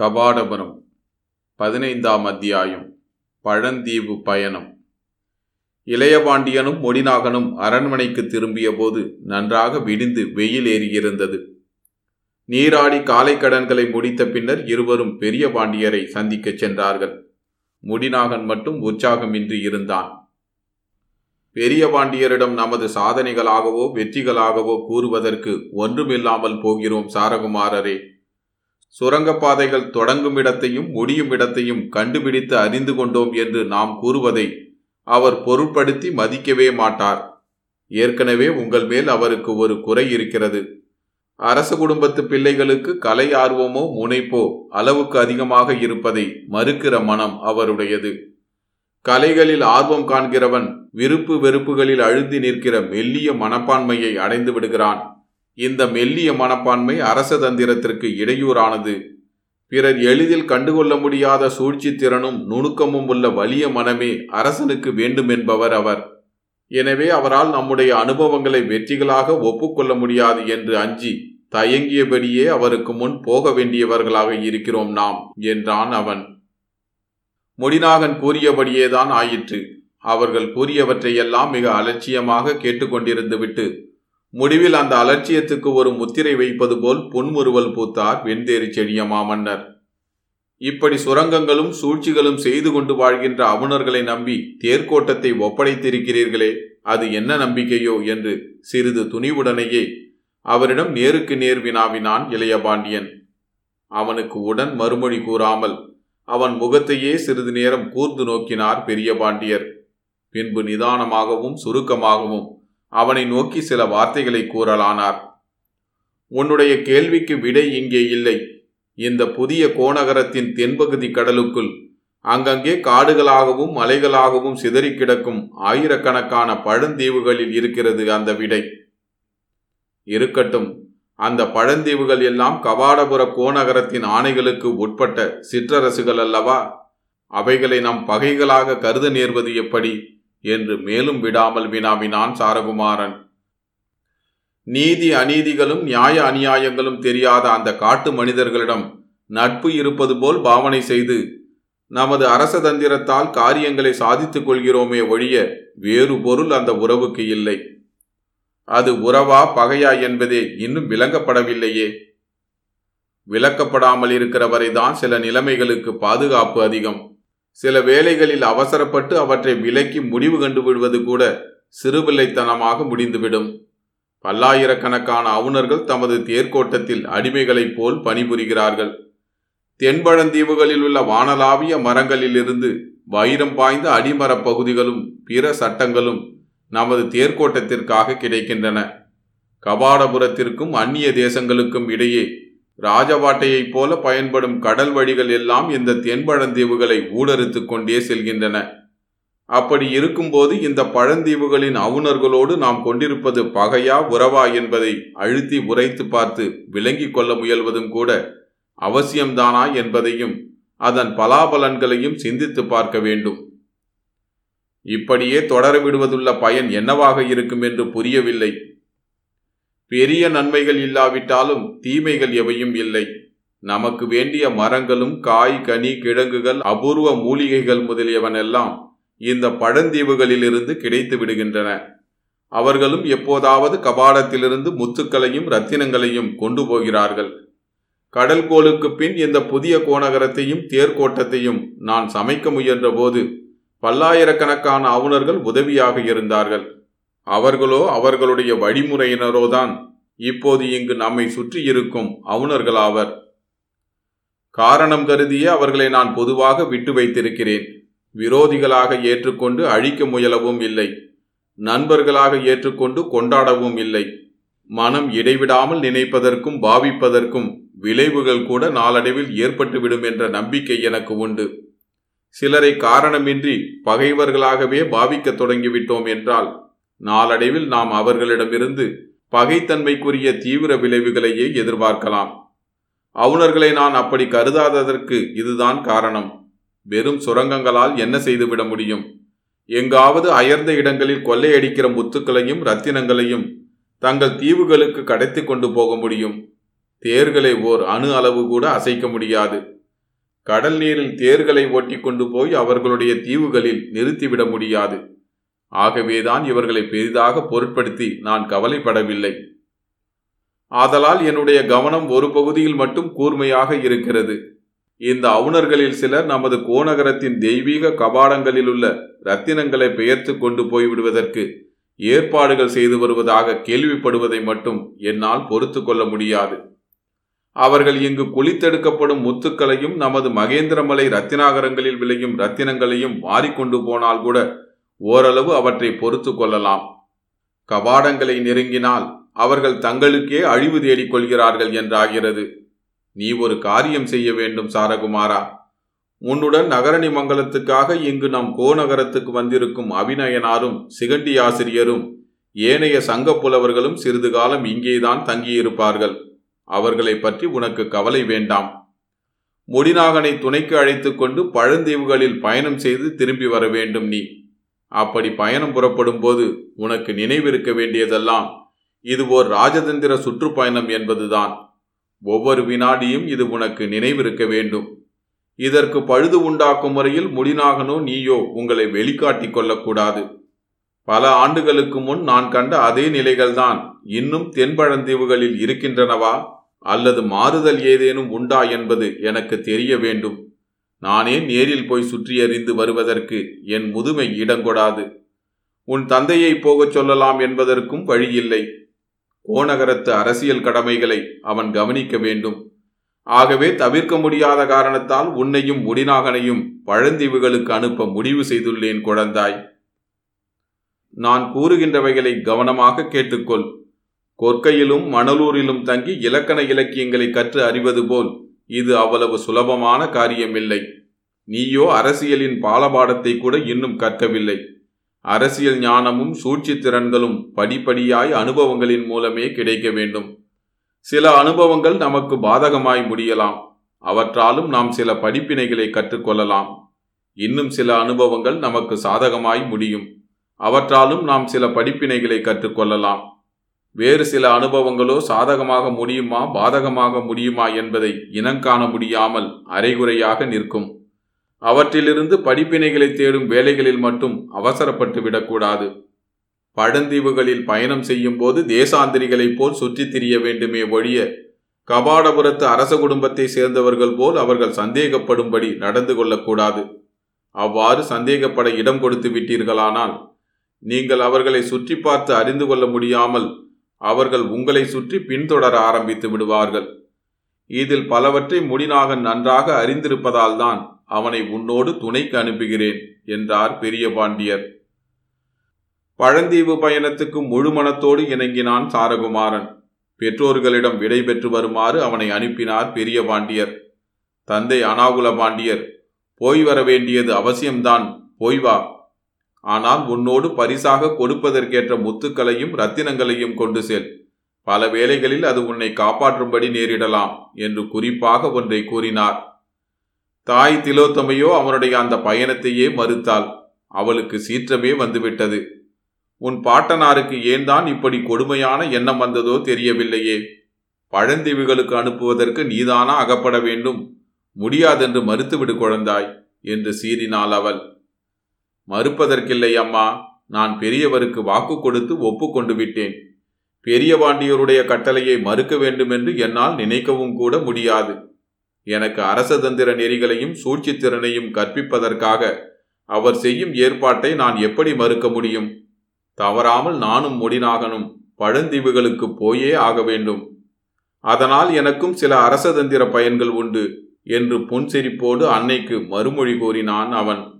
கபாடபுரம் பதினைந்தாம் அத்தியாயம் பழந்தீவு பயணம். இளையபாண்டியனும் மொடிநாகனும் அரண்மனைக்கு திரும்பிய போது நன்றாக விடிந்து வெயில் ஏறியிருந்தது. நீராடி காலை கடன்களை முடித்த பின்னர் இருவரும் பெரிய பாண்டியரை சந்திக்கச் சென்றார்கள். முடிநாகன் மட்டும் உற்சாகமின்றி இருந்தான். பெரிய பாண்டியரிடம் நமது சாதனைகளாகவோ வெற்றிகளாகவோ கூறுவதற்கு ஒன்றுமில்லாமல் போகிறோம் சாரகுமாரரே. சுரங்கப்பாதைகள் தொடங்கும் இடத்தையும் முடியும் இடத்தையும் கண்டுபிடித்து அறிந்து கொண்டோம் என்று நாம் கூறுவதை அவர் பொருட்படுத்தி மதிக்கவே மாட்டார். ஏற்கனவே உங்கள் மேல் அவருக்கு ஒரு குறை இருக்கிறது. அரச குடும்பத்து பிள்ளைகளுக்கு கலை ஆர்வமோ முனைப்போ அளவுக்கு அதிகமாக இருப்பதை மறுக்கிற மனம் அவருடையது. கலைகளில் ஆர்வம் காண்கிறவன் விருப்பு வெறுப்புகளில் அழுந்தி நிற்கிற மெல்லிய மனப்பான்மையை அடைந்து விடுகிறான். இந்த மெல்லிய மனப்பான்மை அரசதந்திரத்திற்கு இடையூறானது. பிறர் எளிதில் கண்டுகொள்ள முடியாத சூழ்ச்சி திறனும் நுணுக்கமும் உள்ள வலிய மனமே அரசனுக்கு வேண்டுமென்பவர் அவர். எனவே அவரால் நம்முடைய அனுபவங்களை வெற்றிகளாக ஒப்புக்கொள்ள முடியாது என்று அஞ்சி தயங்கியபடியே அவருக்கு முன் போக வேண்டியவர்களாக இருக்கிறோம் நாம் என்றான் அவன். முடிநாகன் கூறியபடியேதான் ஆயிற்று. அவர்கள் கூறியவற்றையெல்லாம் மிக அலட்சியமாக கேட்டுக்கொண்டிருந்து விட்டு முடிவில் அந்த அலட்சியத்துக்கு ஒரு முத்திரை வைப்பது போல் புன்முறுவல் பூத்தார் வெண்தேரி செடிய மாமன்னர். இப்படி சுரங்கங்களும் சூழ்ச்சிகளும் செய்து கொண்டு வாழ்கின்ற அவுணர்களை நம்பி தேர்க்கோட்டத்தை ஒப்படைத்திருக்கிறீர்களே அது என்ன நம்பிக்கையோ என்று சிறிது துணிவுடனேயே அவரிடம் நேருக்கு நேர் வினாவினான் இளையபாண்டியன் அவனுக்கு உடன் மறுமொழி கூறாமல் அவன் முகத்தையே சிறிது நேரம் கூர்ந்து நோக்கினார் பெரிய பாண்டியர். பின்பு நிதானமாகவும் சுருக்கமாகவும் அவனை நோக்கி சில வார்த்தைகளை கூறலானார். உன்னுடைய கேள்விக்கு விடை இங்கே இல்லை. இந்த புதிய கோநகரத்தின் தென்பகுதி கடலுக்குள் அங்கங்கே காடுகளாகவும் மலைகளாகவும் சிதறி கிடக்கும் ஆயிரக்கணக்கான பழந்தீவுகளில் இருக்கிறது அந்த விடை. இருக்கட்டும் அந்த பழந்தீவுகள் எல்லாம் கவாடபுர கோநகரத்தின் ஆணைகளுக்கு உட்பட்ட சிற்றரசுகள் அல்லவா? அவைகளை நம் பகைகளாக கருத நேர்வது எப்படி? என்று மேலும் விடாமல் வினாவினான் சாரகுமாரன். நீதி அநீதிகளும் நியாய அநியாயங்களும் தெரியாத அந்த காட்டு மனிதர்களிடம் நட்பு இருப்பது போல் பாவனை செய்து நமது அரசதந்திரத்தால் காரியங்களை சாதித்துக் கொள்கிறோமே ஒழிய வேறு பொருள் அந்த உறவுக்கு இல்லை. அது உறவா பகையா என்பதே இன்னும் விளங்கப்படவில்லையே. விளக்கப்படாமல் இருக்கிற வரைதான் சில நிலைமைகளுக்கு பாதுகாப்பு அதிகம். சில வேளைகளில் அவசரப்பட்டு அவற்றை விலக்கி முடிவு கண்டு விடுவது கூட சிறுபிள்ளைத்தனமாக முடிந்துவிடும். பல்லாயிரக்கணக்கான அவுணர்கள் தமது தேர்க்கோட்டத்தில் அடிமைகளைப் போல் பணிபுரிகிறார்கள். தென்பழந்தீவுகளில் உள்ள வானலாவிய மரங்களிலிருந்து வைரம் பாய்ந்த அடிமரப் பகுதிகளும் பிற சட்டங்களும் நமது தேர்க்கோட்டத்திற்காக கிடைக்கின்றன. கபாடபுரத்திற்கும் அந்நிய தேசங்களுக்கும் இடையே ராஜவாட்டையைப் போல பயன்படும் கடல் வழிகள் எல்லாம் இந்த தென்பழந்தீவுகளை ஊடறுத்து கொண்டே செல்கின்றன. அப்படி இருக்கும்போது இந்த பழந்தீவுகளின் அவுணர்களோடு நாம் கொண்டிருப்பது பகையா உறவா என்பதை அழுத்தி உரைத்து பார்த்து விளங்கிக் கொள்ள முயல்வதும் கூட அவசியம்தானா என்பதையும் அதன் பலாபலன்களையும் சிந்தித்து பார்க்க வேண்டும். இப்படியே தொடர விடுவதுள்ள பயன் என்னவாக இருக்கும் என்று புரியவில்லை. பெரிய நன்மைகள் இல்லாவிட்டாலும் தீமைகள் எவையும் இல்லை. நமக்கு வேண்டிய மரங்களும் காய் கனி கிழங்குகள் அபூர்வ மூலிகைகள் முதலியவனெல்லாம் இந்த பழந்தீவுகளிலிருந்து கிடைத்து விடுகின்றன. அவர்களும் எப்போதாவது கபாடத்திலிருந்து முத்துக்களையும் ரத்தினங்களையும் கொண்டு போகிறார்கள். கடல் கோளுக்கு பின் இந்த புதிய கோநகரத்தையும் தேர்கோட்டத்தையும் நான் சமைக்க முயன்றபோது பல்லாயிரக்கணக்கான அவுணர்கள் உதவியாக இருந்தார்கள். அவர்களோ அவர்களுடைய வழிமுறையினரோதான். இப்போது இங்கு நம்மை சுற்றி இருக்கும் அவுணர்களாவர். காரணம் கருதியே அவர்களை நான் பொதுவாக விட்டு வைத்திருக்கிறேன். விரோதிகளாக ஏற்றுக்கொண்டு அழிக்க முயலவும் இல்லை. நண்பர்களாக ஏற்றுக்கொண்டு கொண்டாடவும் இல்லை. மனம் இடைவிடாமல் நினைப்பதற்கும் பாவிப்பதற்கும் விளைவுகள் கூட நாளடைவில் ஏற்பட்டுவிடும் என்ற நம்பிக்கை எனக்கு உண்டு. சிலரை காரணமின்றி பகைவர்களாகவே பாவிக்கத் தொடங்கிவிட்டோம் என்றால் நாளடைவில் நாம் அவர்களிடமிருந்து பகைத்தன்மைக்குரிய தீவிர விளைவுகளையே எதிர்பார்க்கலாம். அவுணர்களை நான் அப்படி கருதாததற்கு இதுதான் காரணம். வெறும் சுரங்கங்களால் என்ன செய்துவிட முடியும்? எங்காவது அயர்ந்த இடங்களில் கொள்ளையடிக்கிற முத்துக்களையும் ரத்தினங்களையும் தங்கள் தீவுகளுக்கு கடத்தி கொண்டு போக முடியும். தேர்களை ஓர் அணு அளவு கூட அசைக்க முடியாது. கடல் நீரில் தேர்களை ஓட்டி கொண்டு போய் அவர்களுடைய தீவுகளில் நிறுத்திவிட முடியாது. ஆகவேதான் இவர்களை பெரிதாக பொருட்படுத்தி நான் கவலைப்படவில்லை. ஆதலால் என்னுடைய கவனம் ஒரு பகுதியில் மட்டும் கூர்மையாக இருக்கிறது. இந்த அவுணர்களில் சிலர் நமது கோநகரத்தின் தெய்வீக கபாடங்களில் உள்ள ரத்தினங்களை பெயர்த்து கொண்டு போய்விடுவதற்கு ஏற்பாடுகள் செய்து வருவதாக கேள்விப்படுவதை மட்டும் என்னால் பொறுத்து கொள்ள முடியாது. அவர்கள் இங்கு குளித்தெடுக்கப்படும் முத்துக்களையும் நமது மகேந்திரமலை ரத்தினாகரங்களில் விளையும் ரத்தினங்களையும் மாறிக்கொண்டு போனால் கூட ஓரளவு அவற்றை பொறுத்து கொள்ளலாம். கபாடங்களை நெருங்கினால் அவர்கள் தங்களுக்கே அழிவு தேடிக் கொள்கிறார்கள் என்றாகிறது. நீ ஒரு காரியம் செய்ய வேண்டும் சாரகுமாரா. உன்னுடன் நகரணி மங்கலத்துக்காக இங்கு நம் கோநகரத்துக்கு வந்திருக்கும் அபிநயனாரும் சிகண்டி ஆசிரியரும் ஏனைய சங்க புலவர்களும் சிறிது காலம் இங்கேதான் தங்கியிருப்பார்கள். அவர்களை பற்றி உனக்கு கவலை வேண்டாம். முடிநாகனை துணைக்கு அழைத்துக்கொண்டு பழந்தீவுகளில் பயணம் செய்து திரும்பி வர வேண்டும் நீ. அப்படி பயணம் புறப்படும் போது உனக்கு நினைவிருக்க வேண்டியதெல்லாம் இது ஓர் ராஜதந்திர சுற்றுப்பயணம் என்பதுதான். ஒவ்வொரு வினாடியும் இது உனக்கு நினைவிருக்க வேண்டும். இதற்கு பழுது உண்டாக்கும் முறையில் முடிநாகனோ நீயோ உங்களை வெளிக்காட்டிக் கொள்ளக்கூடாது. பல ஆண்டுகளுக்கு முன் நான் கண்ட அதே நிலைகள்தான் இன்னும் தென்பழந்தீவுகளில் இருக்கின்றனவா அல்லது மாறுதல் ஏதேனும் உண்டா என்பது எனக்கு தெரிய வேண்டும். நானே நேரில் போய் சுற்றியறிந்து வருவதற்கு என் முதுமை இடங்கொடாது. உன் தந்தையை போகச் சொல்லலாம் என்பதற்கும் வழியில்லை. கோநகரத்து அரசியல் கடமைகளை அவன் கவனிக்க வேண்டும். ஆகவே தவிர்க்க முடியாத காரணத்தால் உன்னையும் முடிநாகனையும் பழந்தீவுகளுக்கு அனுப்ப முடிவு செய்துள்ளேன் குழந்தாய். நான் கூறுகின்றவைகளை கவனமாக கேட்டுக்கொள். கொற்கையிலும் மணலூரிலும் தங்கி இலக்கண இலக்கியங்களை கற்று அறிவது போல் இது அவ்வளவு சுலபமான காரியமில்லை. நீயோ அரசியலின் பாலபாடத்தை கூட இன்னும் கற்கவில்லை. அரசியல் ஞானமும் சூழ்ச்சி திறன்களும் படிப்படியாய் அனுபவங்களின் மூலமே கிடைக்க வேண்டும். சில அனுபவங்கள் நமக்கு பாதகமாய் முடியலாம். அவற்றாலும் நாம் சில படிப்பினைகளை கற்றுக்கொள்ளலாம். இன்னும் சில அனுபவங்கள் நமக்கு சாதகமாய் முடியும். அவற்றாலும் நாம் சில படிப்பினைகளை கற்றுக்கொள்ளலாம். வேறு சில அனுபவங்களோ சாதகமாக முடியுமா பாதகமாக முடியுமா என்பதை இனங்காண முடியாமல் அரைகுறையாக நிற்கும். அவற்றிலிருந்து படிப்பினைகளை தேடும் வேலைகளில் மட்டும் அவசரப்பட்டு விடக்கூடாது. பழந்தீவுகளில் பயணம் செய்யும் போது தேசாந்திரிகளைப் போல் சுற்றித் திரிய வேண்டுமே ஒழிய கபாடபுரத்து அரச குடும்பத்தை சேர்ந்தவர்கள் போல் அவர்கள் சந்தேகப்படும்படி நடந்து கொள்ளக்கூடாது. அவ்வாறு சந்தேகப்பட இடம் கொடுத்து விட்டீர்களானால் நீங்கள் அவர்களை சுற்றி பார்த்து அறிந்து கொள்ள முடியாமல் அவர்கள் உங்களை சுற்றி பின்தொடர ஆரம்பித்து விடுவார்கள். இதில் பலவற்றை முடிநாகன் நன்றாக அறிந்திருப்பதால் தான் அவனை உன்னோடு துணைக்கு அனுப்புகிறேன் என்றார் பெரிய பாண்டியர். பழந்தீவு பயணத்துக்கு முழு மனத்தோடு இணங்கினான் சாரகுமாரன். பெற்றோர்களிடம் விடை பெற்று வருமாறு அவனை அனுப்பினார் பெரிய பாண்டியர். தந்தை அனாகுல பாண்டியர் போய் வர வேண்டியது அவசியம்தான் போய் வா ஆனால் உன்னோடு பரிசாக கொடுப்பதற்கேற்ற முத்துக்களையும் ரத்தினங்களையும் கொண்டு செல். பல வேளைகளில் அது உன்னை காப்பாற்றும்படி நேரிடலாம் என்று குறிப்பாக ஒன்றை கூறினார். தாய் திலோத்தமையோ அவனுடைய அந்த பயணத்தையே மறுத்தாள். அவளுக்கு சீற்றமே வந்துவிட்டது. உன் பாட்டனாருக்கு ஏன் தான் இப்படி கொடுமையான எண்ணம் வந்ததோ தெரியவில்லையே. பழந்தீவுகளுக்கு அனுப்புவதற்கு நீதானா அகப்பட வேண்டும். முடியாதென்று மறுத்துவிடு குழந்தாய் என்று சீறினாள் அவள். மறுப்பதற்கில்லை அம்மா. நான் பெரியவருக்கு வாக்கு கொடுத்து ஒப்புக்கொண்டு விட்டேன். பெரிய பாண்டியருடைய கட்டளையை மறுக்க வேண்டுமென்று என்னால் நினைக்கவும் கூட முடியாது. எனக்கு அரசதந்திர நெறிகளையும் சூழ்ச்சி திறனையும் கற்பிப்பதற்காக அவர் செய்யும் ஏற்பாட்டை நான் எப்படி மறுக்க முடியும்? தவறாமல் நானும் முடினாகனும் பழந்தீவுகளுக்கு போயே ஆக வேண்டும். அதனால் எனக்கும் சில அரசதந்திர பயன்கள் உண்டு என்று புன்சிரிப்போடு அன்னைக்கு மறுமொழி கூறினான் அவன்.